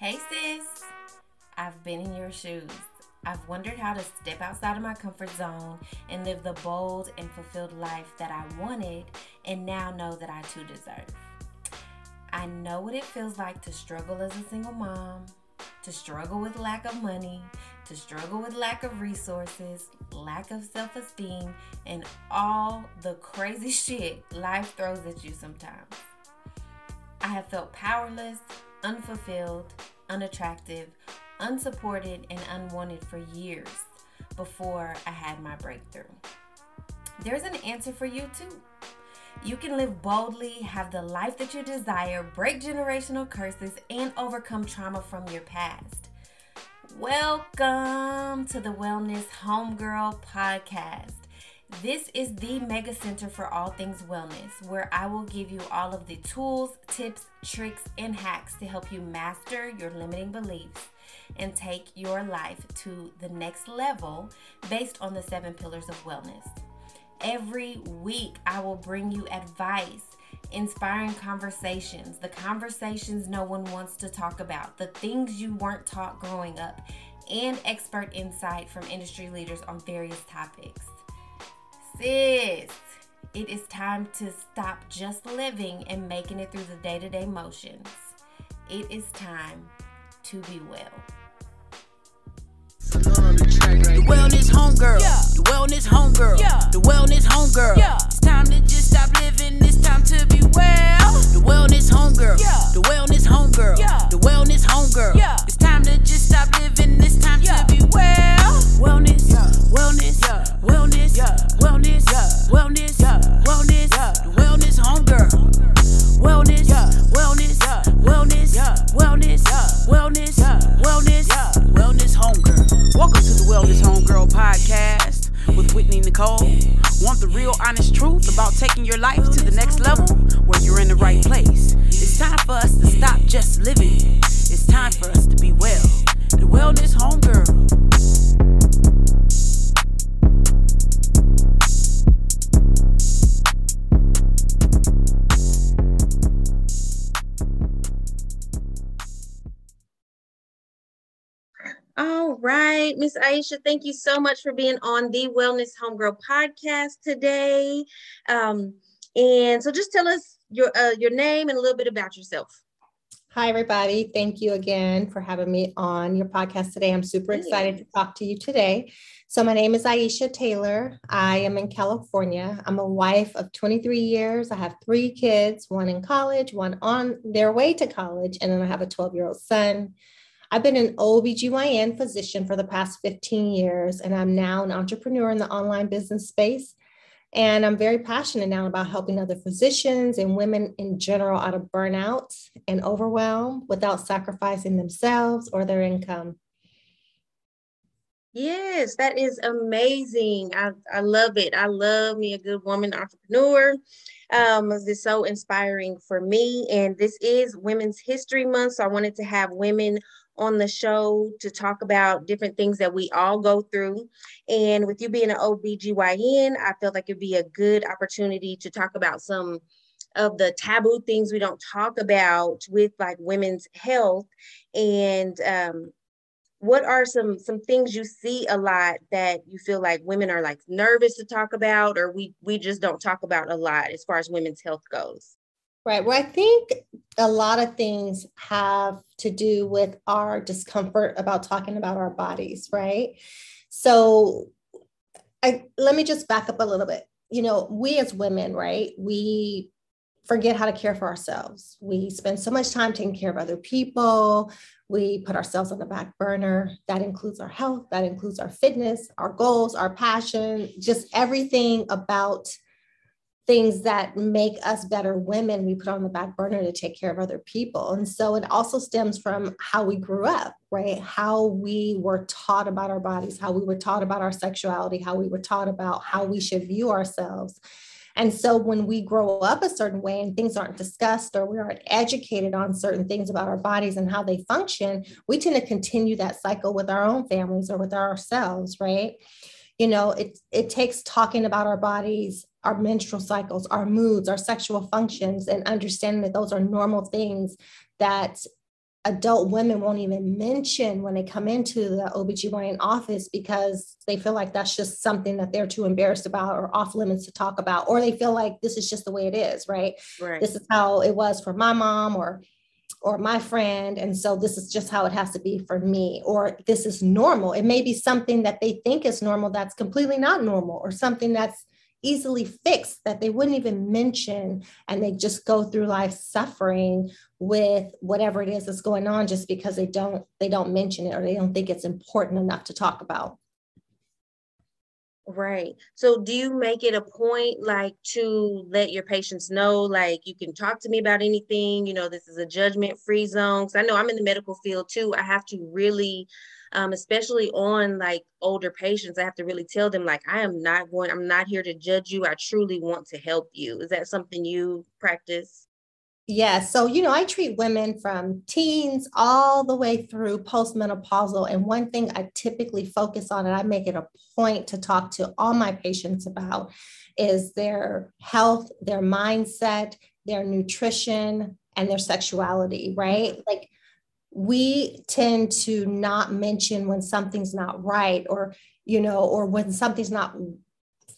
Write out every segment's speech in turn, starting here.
Hey, sis. I've been in your shoes. I've wondered how to step outside of my comfort zone and live the bold and fulfilled life that I wanted and now know that I too deserve. I know what it feels like to struggle as a single mom, to struggle with lack of money, to struggle with lack of resources, lack of self esteem, and all the crazy shit life throws at you sometimes. I have felt powerless, unfulfilled, unattractive, unsupported, and unwanted for years before I had my breakthrough. There's an answer for you too. You can live boldly, have the life that you desire, break generational curses, and overcome trauma from your past. Welcome to the Wellness Homegirl Podcast. This is the mega center for all things wellness, where I will give you all of the tools, tips, tricks, and hacks to help you master your limiting beliefs and take your life to the next level based on the seven pillars of wellness. Every week, I will bring you advice, inspiring conversations, the conversations no one wants to talk about, the things you weren't taught growing up, and expert insight from industry leaders on various topics. Sis, it is time to stop just living and making it through the day to day motions. It is time to be well. The wellness homegirl. Yeah. The wellness homegirl. Yeah. The wellness homegirl. Yeah. It's time to just stop living. It's time to be well. The wellness homegirl. Yeah. The wellness homegirl. Yeah. The wellness homegirl. Yeah. It's time to just stop living. It's time yeah. to be well. Wellness. Yeah. Wellness. Yeah. Wellness. Yeah. Wellness. Yeah. Wellness. Yeah. Wellness. Yeah. Wellness homegirl. Wellness. Yeah. Wellness. Yeah. Wellness. Yeah. Wellness. Yeah. Wellness. Yeah. Wellness. Yeah. Wellness homegirl. Welcome to the Wellness Homegirl podcast with Whitney Nicole. Want the real honest truth about taking your life to the next level? Where you're in the right place. It's time for us to stop just living. It's time for us to be well. Wellness Homegirl. All right, Miss Aisha, thank you so much for being on the Wellness Homegirl podcast today. Um, and so, just tell us your uh, your name and a little bit about yourself. Hi, everybody. Thank you again for having me on your podcast today. I'm super excited to talk to you today. So, my name is Aisha Taylor. I am in California. I'm a wife of 23 years. I have three kids, one in college, one on their way to college, and then I have a 12 year old son. I've been an OBGYN physician for the past 15 years, and I'm now an entrepreneur in the online business space. And I'm very passionate now about helping other physicians and women in general out of burnout and overwhelm without sacrificing themselves or their income. Yes, that is amazing. I, I love it. I love me a good woman entrepreneur. Um, this is so inspiring for me. And this is Women's History Month. So I wanted to have women on the show to talk about different things that we all go through. And with you being an OBGYN, I feel like it'd be a good opportunity to talk about some of the taboo things we don't talk about with like women's health and um, what are some some things you see a lot that you feel like women are like nervous to talk about or we we just don't talk about a lot as far as women's health goes Right. Well, I think a lot of things have to do with our discomfort about talking about our bodies, right? So I let me just back up a little bit. You know, we as women, right? We forget how to care for ourselves. We spend so much time taking care of other people. We put ourselves on the back burner. That includes our health, that includes our fitness, our goals, our passion, just everything about things that make us better women we put on the back burner to take care of other people. And so it also stems from how we grew up right? How we were taught about our bodies how we were taught about our sexuality how we were taught about how we should view ourselves. And so when we grow up a certain way and things aren't discussed or we aren't educated on certain things about our bodies and how they function we tend to continue that cycle with our own families or with ourselves right? You know it it takes talking about our bodies our menstrual cycles, our moods, our sexual functions, and understanding that those are normal things that adult women won't even mention when they come into the OBGYN office because they feel like that's just something that they're too embarrassed about or off limits to talk about, or they feel like this is just the way it is, right? Right. This is how it was for my mom or or my friend and so this is just how it has to be for me or this is normal it may be something that they think is normal that's completely not normal or something that's easily fixed that they wouldn't even mention and they just go through life suffering with whatever it is that's going on just because they don't they don't mention it or they don't think it's important enough to talk about Right. So do you make it a point like to let your patients know like you can talk to me about anything, you know, this is a judgment free zone. Cuz I know I'm in the medical field too. I have to really um, especially on like older patients, I have to really tell them like I am not going I'm not here to judge you. I truly want to help you. Is that something you practice? Yeah. So, you know, I treat women from teens all the way through postmenopausal. And one thing I typically focus on, and I make it a point to talk to all my patients about, is their health, their mindset, their nutrition, and their sexuality, right? Like, we tend to not mention when something's not right or you know or when something's not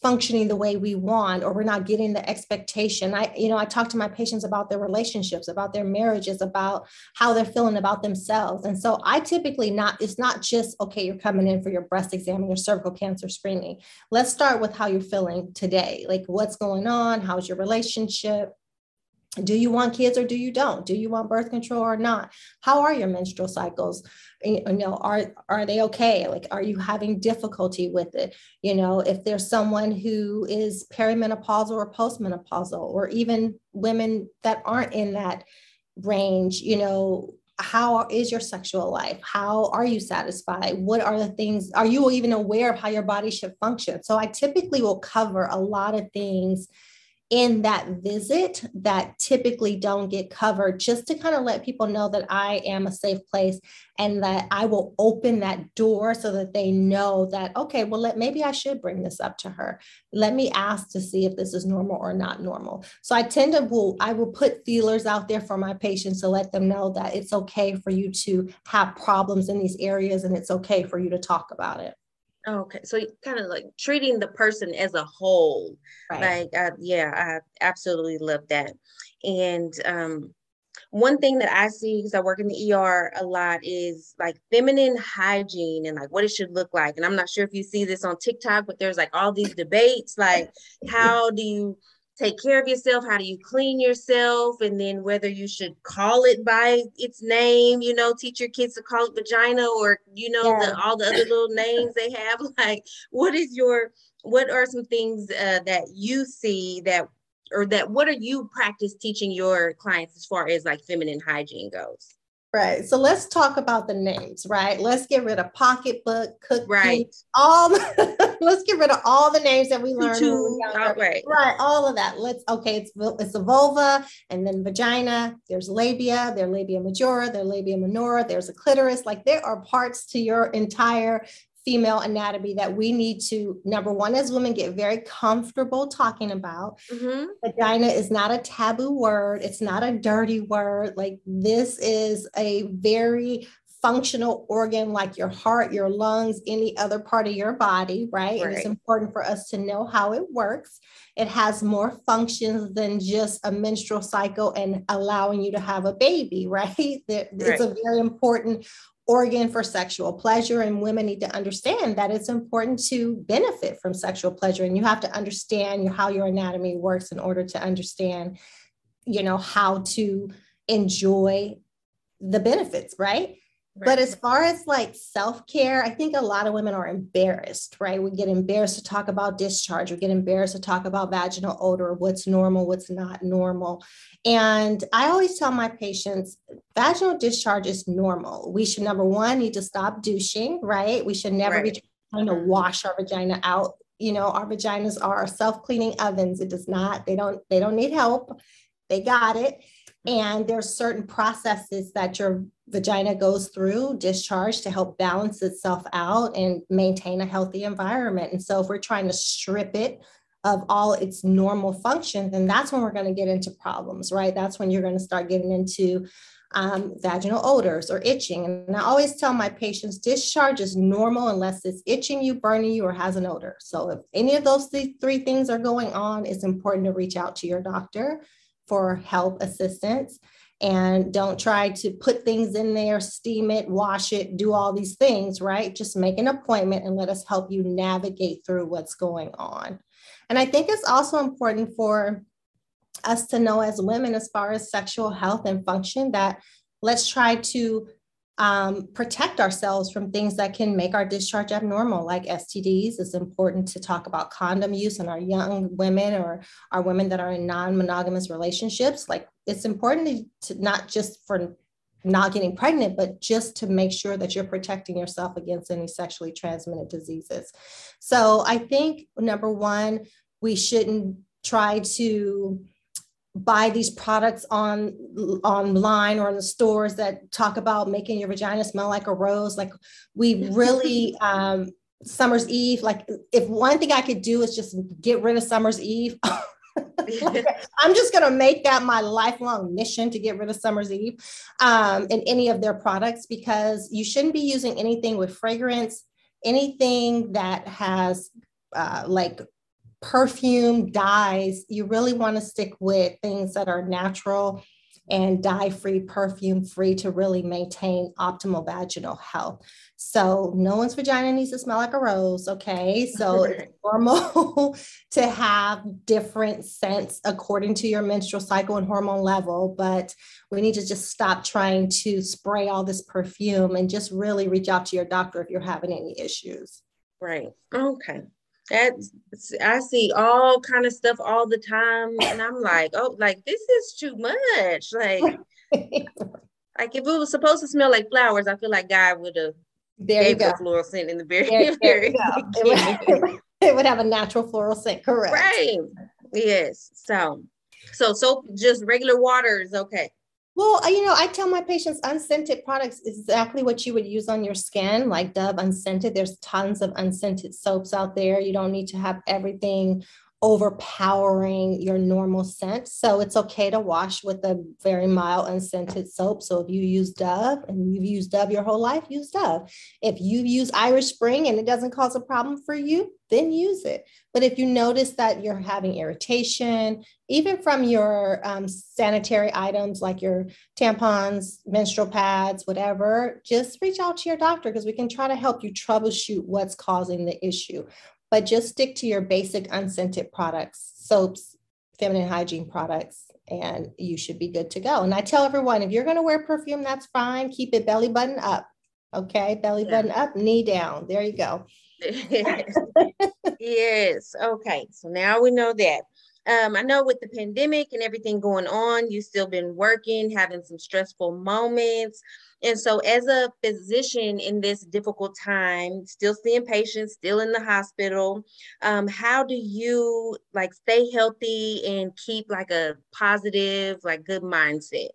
functioning the way we want or we're not getting the expectation. I you know i talk to my patients about their relationships about their marriages about how they're feeling about themselves. And so i typically not it's not just okay you're coming in for your breast exam your cervical cancer screening. Let's start with how you're feeling today. Like what's going on? How's your relationship do you want kids or do you don't? Do you want birth control or not? How are your menstrual cycles? You know are are they okay? Like are you having difficulty with it? You know if there's someone who is perimenopausal or postmenopausal or even women that aren't in that range you know how is your sexual life? How are you satisfied? What are the things are you even aware of how your body should function? So i typically will cover a lot of things in that visit that typically don't get covered just to kind of let people know that I am a safe place and that I will open that door so that they know that okay well let maybe I should bring this up to her. Let me ask to see if this is normal or not normal. So I tend to will I will put feelers out there for my patients to let them know that it's okay for you to have problems in these areas and it's okay for you to talk about it Okay, so kind of like treating the person as a whole. Right. Like, uh, yeah, I absolutely love that. And um, one thing that I see because I work in the ER a lot is like feminine hygiene and like what it should look like. And I'm not sure if you see this on TikTok, but there's like all these debates like, how do you take care of yourself how do you clean yourself and then whether you should call it by its name you know teach your kids to call it vagina or you know yeah. the, all the other little names they have like what is your what are some things uh, that you see that or that what are you practice teaching your clients as far as like feminine hygiene goes Right. So let's talk about the names, right? Let's get rid of pocketbook, cookie, right? All let's get rid of all the names that we learned. All right. Right. All of that. Let's okay, it's it's a vulva and then vagina, there's labia, there's labia majora, there's labia minora, there's a clitoris. Like there are parts to your entire female anatomy that we need to number one as women get very comfortable talking about mm-hmm. vagina is not a taboo word it's not a dirty word like this is a very functional organ like your heart your lungs any other part of your body right, right. and it's important for us to know how it works it has more functions than just a menstrual cycle and allowing you to have a baby right, it's right. a very important organ for sexual pleasure and women need to understand that it's important to benefit from sexual pleasure and you have to understand how your anatomy works in order to understand you know how to enjoy the benefits right Right. But as far as like self care, I think a lot of women are embarrassed, right? We get embarrassed to talk about discharge, we get embarrassed to talk about vaginal odor, what's normal, what's not normal. And I always tell my patients vaginal discharge is normal. We should, number one, need to stop douching, right? We should never right. be trying to mm-hmm. wash our vagina out. You know, our vaginas are self cleaning ovens. It does not, they don't, they don't need help. They got it. And there's certain processes that your vagina goes through discharge to help balance itself out and maintain a healthy environment. And so if we're trying to strip it of all its normal function, then that's when we're going to get into problems, right? That's when you're going to start getting into um, vaginal odors or itching. And I always tell my patients discharge is normal unless it's itching you, burning you, or has an odor. So if any of those three things are going on, it's important to reach out to your doctor for help, assistance. And don't try to put things in there, steam it, wash it, do all these things, right? Just make an appointment and let us help you navigate through what's going on. And I think it's also important for us to know as women, as far as sexual health and function, that let's try to um, protect ourselves from things that can make our discharge abnormal, like STDs. It's important to talk about condom use in our young women or our women that are in non monogamous relationships. Like, it's important to not just for not getting pregnant, but just to make sure that you're protecting yourself against any sexually transmitted diseases. So, I think number one, we shouldn't try to buy these products on online or in the stores that talk about making your vagina smell like a rose. Like we really um summer's eve like if one thing i could do is just get rid of summer's eve i'm just going to make that my lifelong mission to get rid of summer's eve um, in any of their products because you shouldn't be using anything with fragrance anything that has uh, like perfume, dyes, you really want to stick with things that are natural and dye free, perfume free to really maintain optimal vaginal health. So, no one's vagina needs to smell like a rose. Okay. So, it's normal to have different scents according to your menstrual cycle and hormone level, but we need to just stop trying to spray all this perfume and just really reach out to your doctor if you're having any issues. Right. Okay. That's I see all kind of stuff all the time, and I'm like, oh, like this is too much. Like, like if it was supposed to smell like flowers, I feel like God would have there you go. floral scent in the very, there, very it would, it would have a natural floral scent, correct? Right. Yes. So, so soap, just regular water is okay. Well, you know, I tell my patients unscented products is exactly what you would use on your skin, like Dove unscented. There's tons of unscented soaps out there. You don't need to have everything overpowering your normal scent. So it's okay to wash with a very mild unscented soap. So if you use Dove and you've used Dove your whole life, use Dove. If you use Irish Spring and it doesn't cause a problem for you, then use it. But if you notice that you're having irritation, even from your um, sanitary items like your tampons, menstrual pads, whatever, just reach out to your doctor because we can try to help you troubleshoot what's causing the issue but just stick to your basic unscented products, soaps, feminine hygiene products, and you should be good to go. And I tell everyone if you're going to wear perfume, that's fine. Keep it belly button up. Okay. Belly yeah. button up, knee down. There you go. yes. Okay. So now we know that. Um, I know with the pandemic and everything going on, you've still been working, having some stressful moments. And so, as a physician in this difficult time, still seeing patients, still in the hospital, um, how do you like stay healthy and keep like a positive, like good mindset?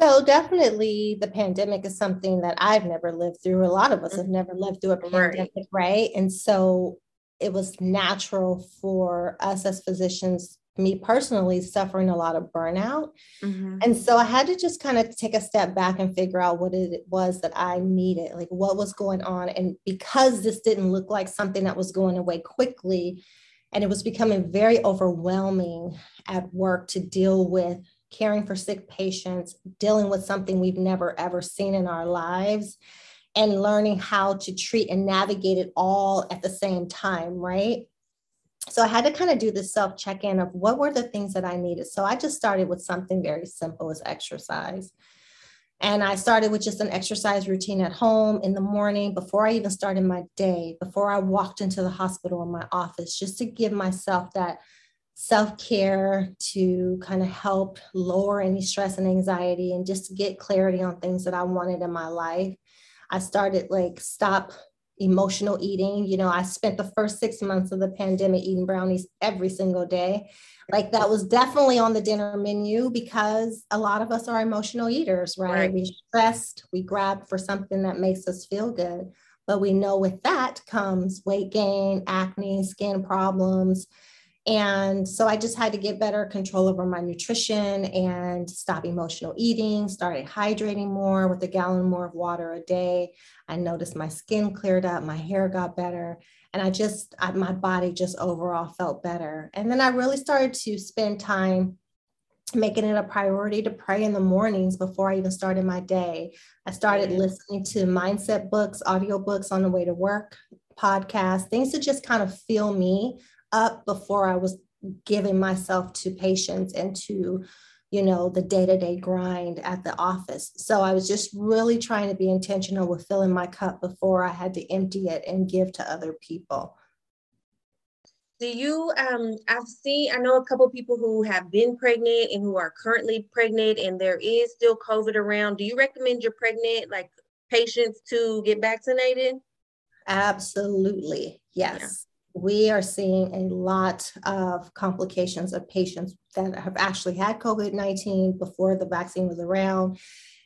So definitely the pandemic is something that I've never lived through. A lot of us have never lived through a pandemic, right? right? And so it was natural for us as physicians me personally suffering a lot of burnout. Mm-hmm. And so I had to just kind of take a step back and figure out what it was that I needed, like what was going on. And because this didn't look like something that was going away quickly, and it was becoming very overwhelming at work to deal with caring for sick patients, dealing with something we've never ever seen in our lives, and learning how to treat and navigate it all at the same time, right? so I had to kind of do the self check in of what were the things that I needed. So I just started with something very simple as exercise. And I started with just an exercise routine at home in the morning before I even started my day, before I walked into the hospital or my office, just to give myself that self care to kind of help lower any stress and anxiety and just get clarity on things that I wanted in my life. I started like stop emotional eating. You know, I spent the first six months of the pandemic eating brownies every single day. Like that was definitely on the dinner menu because a lot of us are emotional eaters, right? right. We stressed, we grab for something that makes us feel good. But we know with that comes weight gain, acne, skin problems, And so I just had to get better control over my nutrition and stop emotional eating, started hydrating more with a gallon more of water a day. I noticed my skin cleared up, my hair got better, and I just, I, my body just overall felt better. And then I really started to spend time making it a priority to pray in the mornings before I even started my day. I started mm-hmm. listening to mindset books, audio books on the way to work, podcasts, things to just kind of fill me up before I was giving myself to patients and to you know the day-to-day grind at the office. So i was just really trying to be intentional with filling my cup before i had to empty it and give to other people. Do you um i've seen i know a couple people who have been pregnant and who are currently pregnant and there is still covid around. Do you recommend your pregnant like patients to get vaccinated? Absolutely. Yes we are seeing a lot of complications of patients that have actually had COVID 19 before the vaccine was around.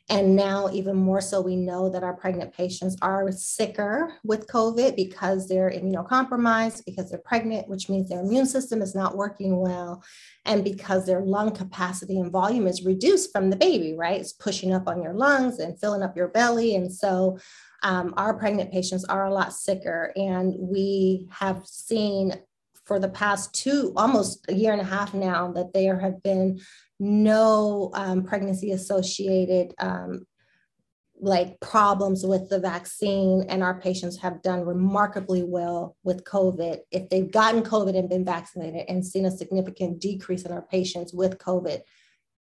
And now, even more so, we know that our pregnant patients are sicker with COVID because they're immunocompromised, because they're pregnant, which means their immune system is not working well, and because their lung capacity and volume is reduced from the baby, right? It's pushing up on your lungs and filling up your belly. And so, um, our pregnant patients are a lot sicker. And we have seen for the past two, almost a year and a half now, that there have been no um, pregnancy associated um, like problems with the vaccine and our patients have done remarkably well with covid if they've gotten covid and been vaccinated and seen a significant decrease in our patients with covid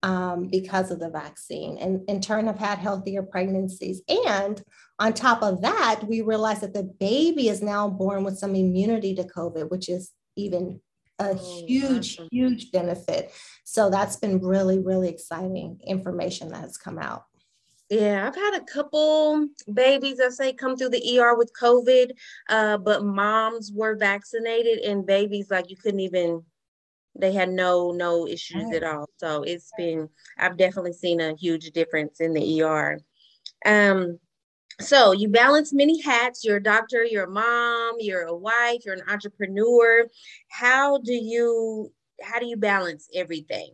um, because of the vaccine and in turn have had healthier pregnancies. And on top of that, we realized that the baby is now born with some immunity to COVID, which is even a oh, huge, awesome. huge benefit. So that's been really, really exciting information that has come out. Yeah, I've had a couple babies I say come through the ER with COVID, uh, but moms were vaccinated and babies like you couldn't even they had no no issues at all. So it's been i've definitely seen a huge difference in the er um so you balance many hats you're a doctor you're a mom you're a wife you're an entrepreneur. How do you how do you balance everything?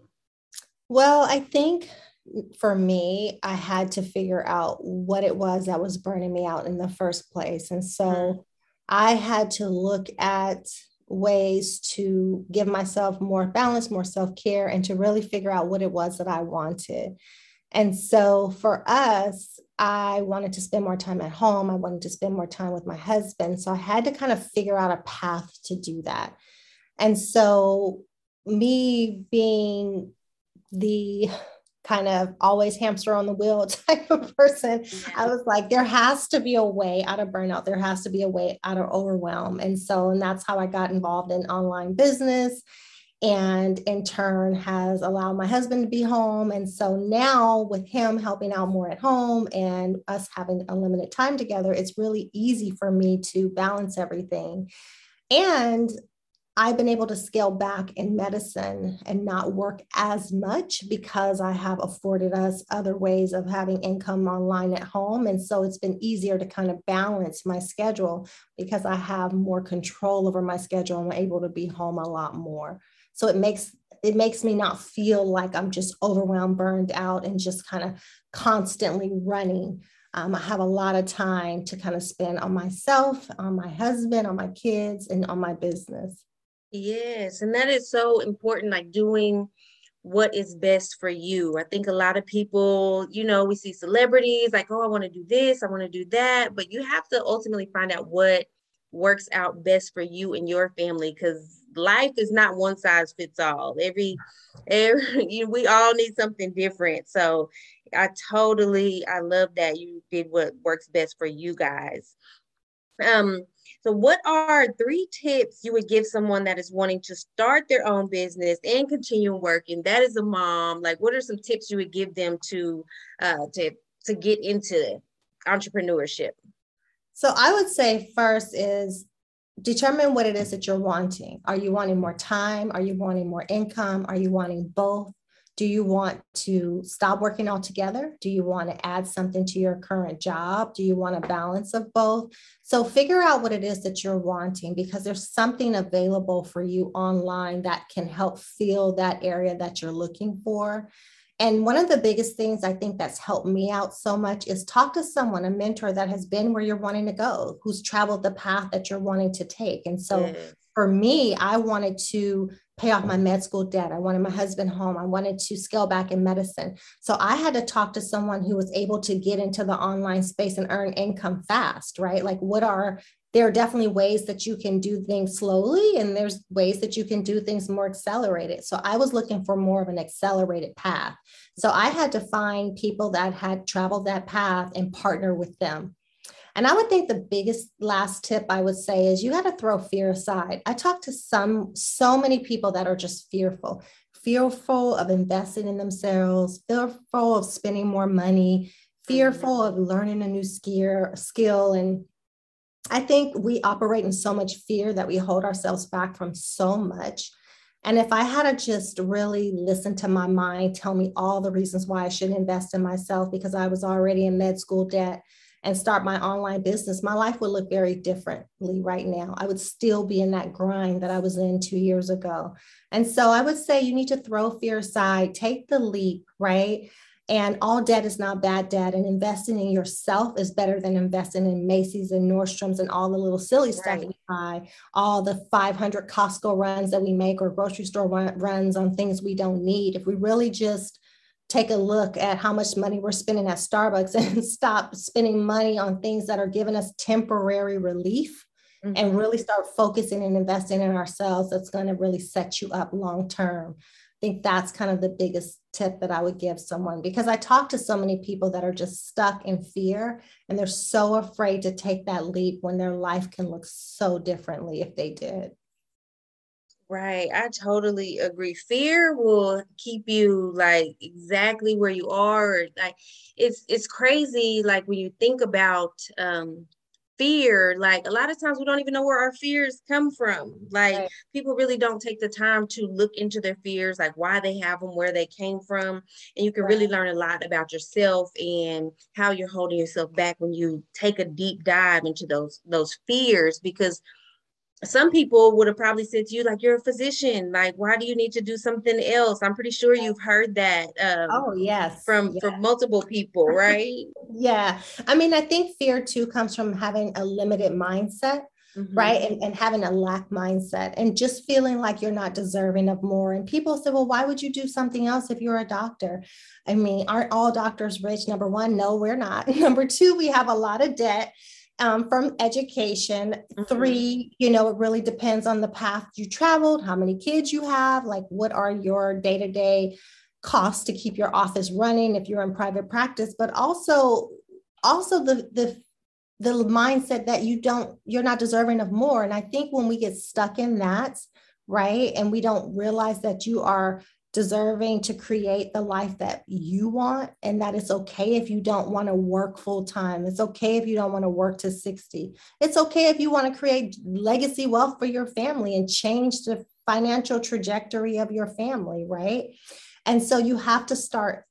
Well i think for me i had to figure out what it was that was burning me out in the first place. And so mm-hmm. i had to look at ways to give myself more balance, more self care, and to really figure out what it was that I wanted. And so for us, I wanted to spend more time at home. I wanted to spend more time with my husband. So I had to kind of figure out a path to do that. And so, me being the kind of always hamster on the wheel type of person. I was like, there has to be a way out of burnout. There has to be a way out of overwhelm. And so, and that's how I got involved in online business and in turn has allowed my husband to be home. And so now with him helping out more at home and us having unlimited time together, it's really easy for me to balance everything. And I've been able to scale back in medicine and not work as much because I have afforded us other ways of having income online at home. And so it's been easier to kind of balance my schedule because I have more control over my schedule. I'm able to be home a lot more. So it makes it makes me not feel like I'm just overwhelmed, burned out, and just kind of constantly running. Um, I have a lot of time to kind of spend on myself, on my husband, on my kids, and on my business. Yes, and that is so important, like doing what is best for you. I think a lot of people, you know, we see celebrities like, oh, I want to do this, I want to do that, but you have to ultimately find out what works out best for you and your family because life is not one size fits all. Every, every you, we all need something different. So I totally, I love that you did what works best for you guys. Um, so, what are three tips you would give someone that is wanting to start their own business and continue working? That is a mom. Like, what are some tips you would give them to uh, to to get into entrepreneurship? So, I would say first is determine what it is that you're wanting. Are you wanting more time? Are you wanting more income? Are you wanting both? Do you want to stop working altogether? Do you want to add something to your current job? Do you want a balance of both? So figure out what it is that you're wanting because there's something available for you online that can help fill that area that you're looking for. And one of the biggest things I think that's helped me out so much is talk to someone, a mentor that has been where you're wanting to go, who's traveled the path that you're wanting to take. And so yes. for me, I wanted to pay off my med school debt. I wanted my husband home. I wanted to scale back in medicine. So I had to talk to someone who was able to get into the online space and earn income fast, right? Like, what are there are definitely ways that you can do things slowly and there's ways that you can do things more accelerated so i was looking for more of an accelerated path so i had to find people that had traveled that path and partner with them and i would think the biggest last tip i would say is you got to throw fear aside. I talk to some so many people that are just fearful fearful of investing in themselves fearful of spending more money fearful mm-hmm. of learning a new skill skill. And I think we operate in so much fear that we hold ourselves back from so much. And if I had to just really listen to my mind, tell me all the reasons why I should invest in myself because I was already in med school debt and start my online business, my life would look very differently right now. I would still be in that grind that I was in two years ago. And so I would say you need to throw fear aside, take the leap, right? And all debt is not bad debt. And investing in yourself is better than investing in Macy's and Nordstrom's and all the little silly stuff we buy, all the 500 Costco runs that we make or grocery store runs on things we don't need. If we really just take a look at how much money we're spending at Starbucks and stop spending money on things that are giving us temporary relief mm-hmm. and really start focusing and investing in ourselves, that's going to really set you up long term I think that's kind of the biggest tip that I would give someone because I talk to so many people that are just stuck in fear and they're so afraid to take that leap when their life can look so differently if they did. Right. I totally agree. Fear will keep you like exactly where you are. Like it's it's crazy like when you think about um fear like a lot of times we don't even know where our fears come from like right. people really don't take the time to look into their fears like why they have them where they came from and you can right. really learn a lot about yourself and how you're holding yourself back when you take a deep dive into those those fears because some people would have probably said to you like you're a physician. Like why do you need to do something else? I'm pretty sure you've heard that um, oh yes. from from multiple people right? Yeah. I mean i think fear too comes from having a limited mindset Mm-hmm. right? And, and having a lack mindset and just feeling like you're not deserving of more. And people say well why would you do something else if you're a doctor? I mean aren't all doctors rich? Number one no we're not. Number two we have a lot of debt um, from education. Mm-hmm. Three, you know, it really depends on the path you traveled, how many kids you have, like what are your day to day costs to keep your office running if you're in private practice, but also also the the the mindset that you don't you're not deserving of more and i think when we get stuck in that right and we don't realize that you are deserving to create the life that you want and that it's okay if you don't want to work full time it's okay if you don't want to work to 60 it's okay if you want to create legacy wealth for your family and change the financial trajectory of your family right? And so you have to start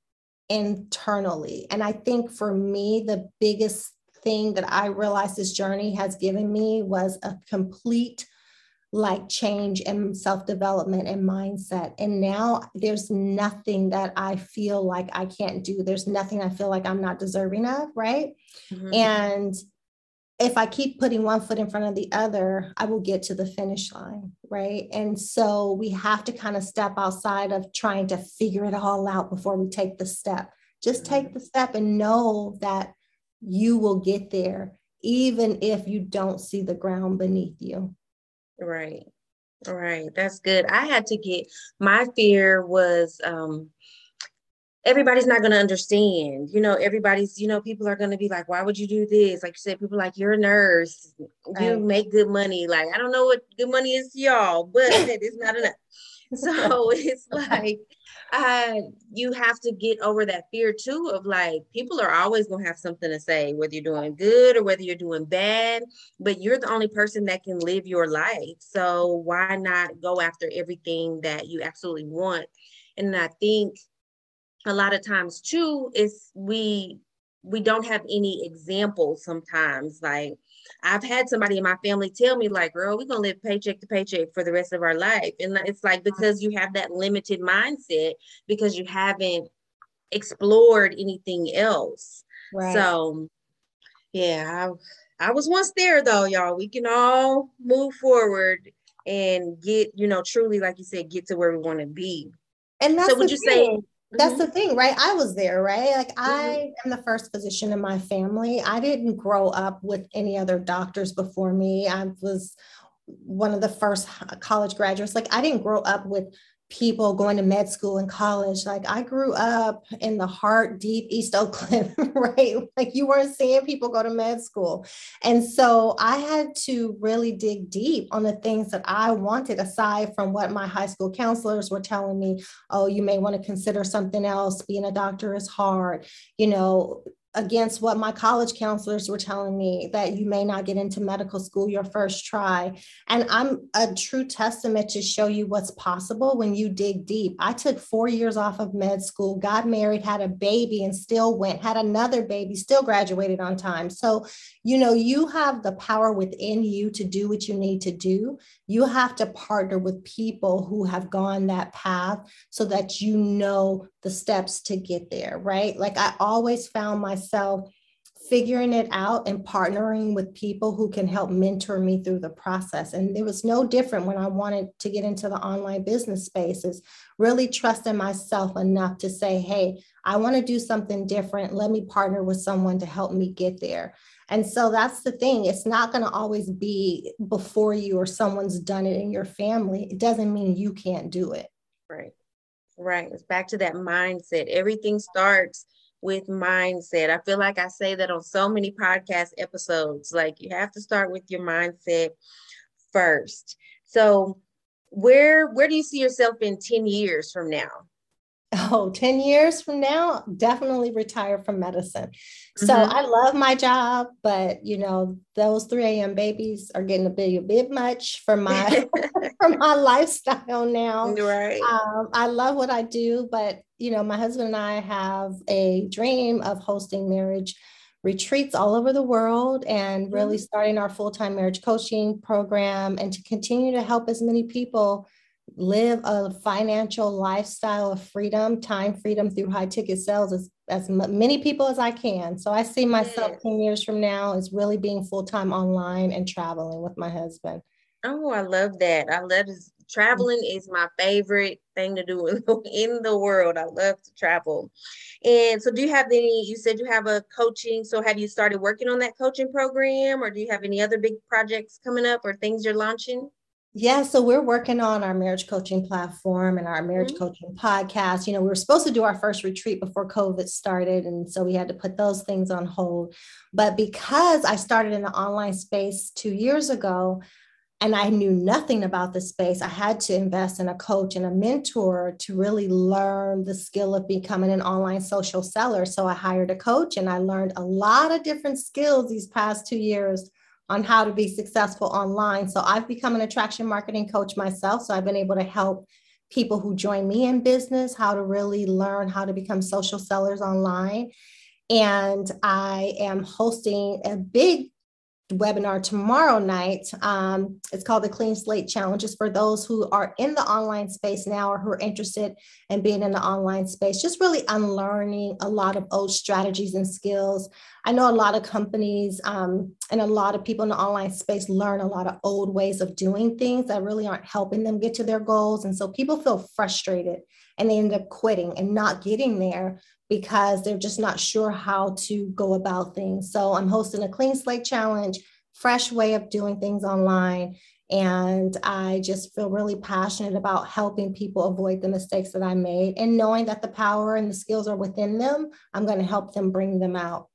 internally. And i think for me the biggest thing that i realized this journey has given me was a complete like change and self development and mindset. And now there's nothing that I feel like I can't do. There's nothing I feel like I'm not deserving of. Right. Mm-hmm. And if I keep putting one foot in front of the other, I will get to the finish line. Right. And so we have to kind of step outside of trying to figure it all out before we take the step. Just mm-hmm. take the step and know that you will get there, even if you don't see the ground beneath you. Right. Right. That's good. I had to get my fear was um everybody's not going to understand. You know, everybody's, you know, people are going to be like, why would you do this? Like you said, people like, you're a nurse, right. you make good money. Like, I don't know what good money is to y'all, but it's not enough. So it's like, uh, you have to get over that fear too of like people are always gonna have something to say, whether you're doing good or whether you're doing bad, but you're the only person that can live your life. So why not go after everything that you absolutely want? And I think a lot of times too is we we don't have any examples sometimes like I've had somebody in my family tell me, like, girl, we're gonna live paycheck to paycheck for the rest of our life. And it's like because you have that limited mindset because you haven't explored anything else. Right. So yeah, I, I was once there though, y'all. We can all move forward and get, you know, truly, like you said, get to where we want to be. And that's so would you thing. say that's mm-hmm. the thing, right? I was there, right? Like mm-hmm. I am the first physician in my family. I didn't grow up with any other doctors before me. I was one of the first college graduates. Like I didn't grow up with people going to med school and college. Like I grew up in the heart deep East Oakland, right? Like you weren't seeing people go to med school. And so I had to really dig deep on the things that I wanted, aside from what my high school counselors were telling me. Oh, you may want to consider something else. Being a doctor is hard. You know, against what my college counselors were telling me that you may not get into medical school your first try. And I'm a true testament to show you what's possible when you dig deep. I took four years off of med school, got married, had a baby, and still went, had another baby, still graduated on time. So, you know, you have the power within you to do what you need to do. You have to partner with people who have gone that path so that you know the steps to get there, right? Like I always found myself figuring it out and partnering with people who can help mentor me through the process. And it was no different when I wanted to get into the online business spaces, really trusting myself enough to say, hey, I want to do something different. Let me partner with someone to help me get there. And so that's the thing. It's not going to always be before you or someone's done it in your family. It doesn't mean you can't do it. Right. Right. It's back to that mindset. Everything starts with mindset. I feel like I say that on so many podcast episodes. Like you have to start with your mindset first. So where where do you see yourself in 10 years from now? Oh 10 years from now definitely retire from medicine mm-hmm. so i love my job but you know those 3 a.m babies are getting a bit, a bit much for my for my lifestyle now right um, i love what i do but you know my husband and i have a dream of hosting marriage retreats all over the world and really mm-hmm. starting our full-time marriage coaching program and to continue to help as many people live a financial lifestyle of freedom, time freedom through high ticket sales as, as many people as I can. So I see myself 10 years from now as really being full time online and traveling with my husband. Oh, I love that. I love this. Traveling is my favorite thing to do in the, in the world. I love to travel. And so, do you have any? You said you have a coaching. So, have you started working on that coaching program, or do you have any other big projects coming up or things you're launching? Yeah, so we're working on our marriage coaching platform and our marriage mm-hmm. coaching podcast. You know, we were supposed to do our first retreat before COVID started. And so we had to put those things on hold. But because I started in the online space two years ago and I knew nothing about the space, I had to invest in a coach and a mentor to really learn the skill of becoming an online social seller. So I hired a coach and I learned a lot of different skills these past two years on how to be successful online. So I've become an attraction marketing coach myself. So I've been able to help people who join me in business how to really learn how to become social sellers online. And I am hosting a big webinar tomorrow night. Um, it's called the Clean Slate Challenge. It's for those who are in the online space now or who are interested in being in the online space, just really unlearning a lot of old strategies and skills. I know a lot of companies um, and a lot of people in the online space learn a lot of old ways of doing things that really aren't helping them get to their goals. And so people feel frustrated and they end up quitting and not getting there because they're just not sure how to go about things. So I'm hosting a clean slate challenge, fresh way of doing things online. And I just feel really passionate about helping people avoid the mistakes that I made and knowing that the power and the skills are within them. I'm going to help them bring them out.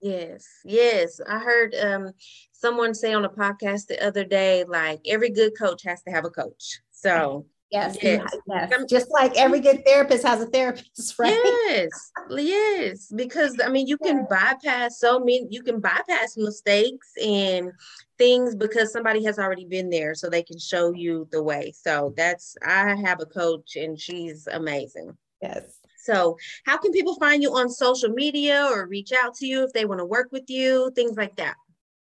Yes, yes. I heard um, someone say on a podcast the other day, like every good coach has to have a coach. So Yes, yes. yes. Just like every good therapist has a therapist, right? Yes, yes. Because I mean, you can bypass so many. You can bypass mistakes and things because somebody has already been there, so they can show you the way. So that's I have a coach, and she's amazing. Yes. So, how can people find you on social media or reach out to you if they want to work with you, things like that?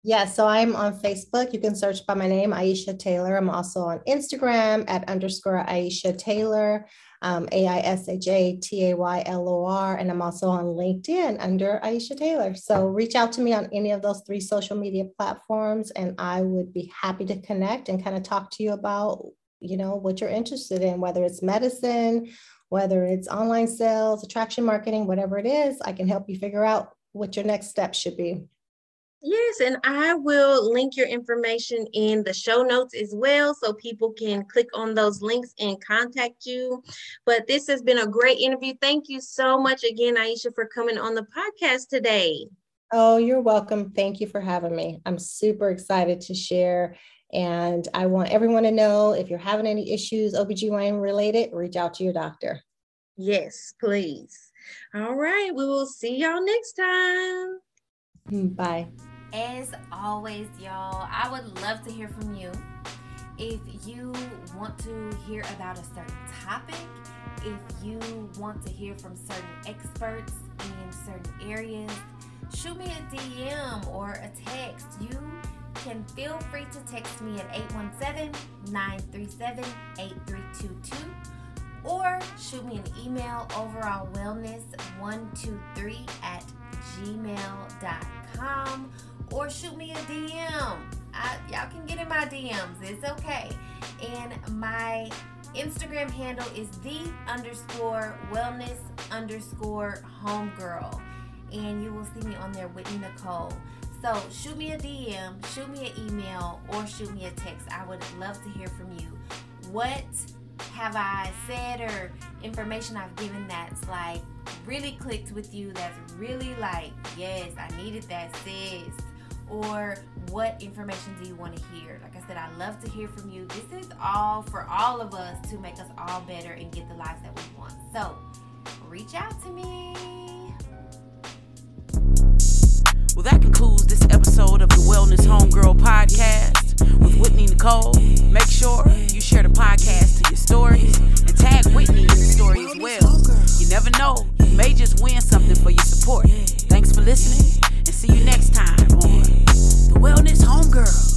Yeah, so I'm on Facebook. You can search by my name, Aisha Taylor. I'm also on Instagram at underscore Aisha Taylor, um, A I S H A T A Y L O R. And I'm also on LinkedIn under Aisha Taylor. So reach out to me on any of those three social media platforms, and I would be happy to connect and kind of talk to you about, you know, what you're interested in, whether it's medicine, whether it's online sales, attraction marketing, whatever it is, I can help you figure out what your next step should be. Yes, and I will link your information in the show notes as well so people can click on those links and contact you. But this has been a great interview. Thank you so much again, Aisha, for coming on the podcast today. Oh, you're welcome. Thank you for having me. I'm super excited to share. And I want everyone to know if you're having any issues OBGYN related, reach out to your doctor. Yes, please. All right. We will see y'all next time. Bye. As always, y'all, I would love to hear from you. If you want to hear about a certain topic, if you want to hear from certain experts in certain areas, shoot me a DM or a text. You can feel free to text me at 817 937 8322 or shoot me an email overall wellness123 at gmail.com or shoot me a DM. I, y'all can get in my DMs. It's okay. And my Instagram handle is the underscore wellness underscore homegirl. And you will see me on there, Whitney Nicole. So shoot me a DM, shoot me an email, or shoot me a text. I would love to hear from you. What have I said or information I've given that's like really clicked with you, that's really like, yes, I needed that, sis? Or what information do you want to hear? Like I said, I love to hear from you. This is all for all of us to make us all better and get the lives that we want. So reach out to me. Well, that concludes this episode of the Wellness Homegirl podcast with Whitney Nicole. Make sure you share the podcast to your stories and tag Whitney in the story as well. You never know, you may just win something for your support. Thanks for listening and see you next time on The Wellness Homegirl.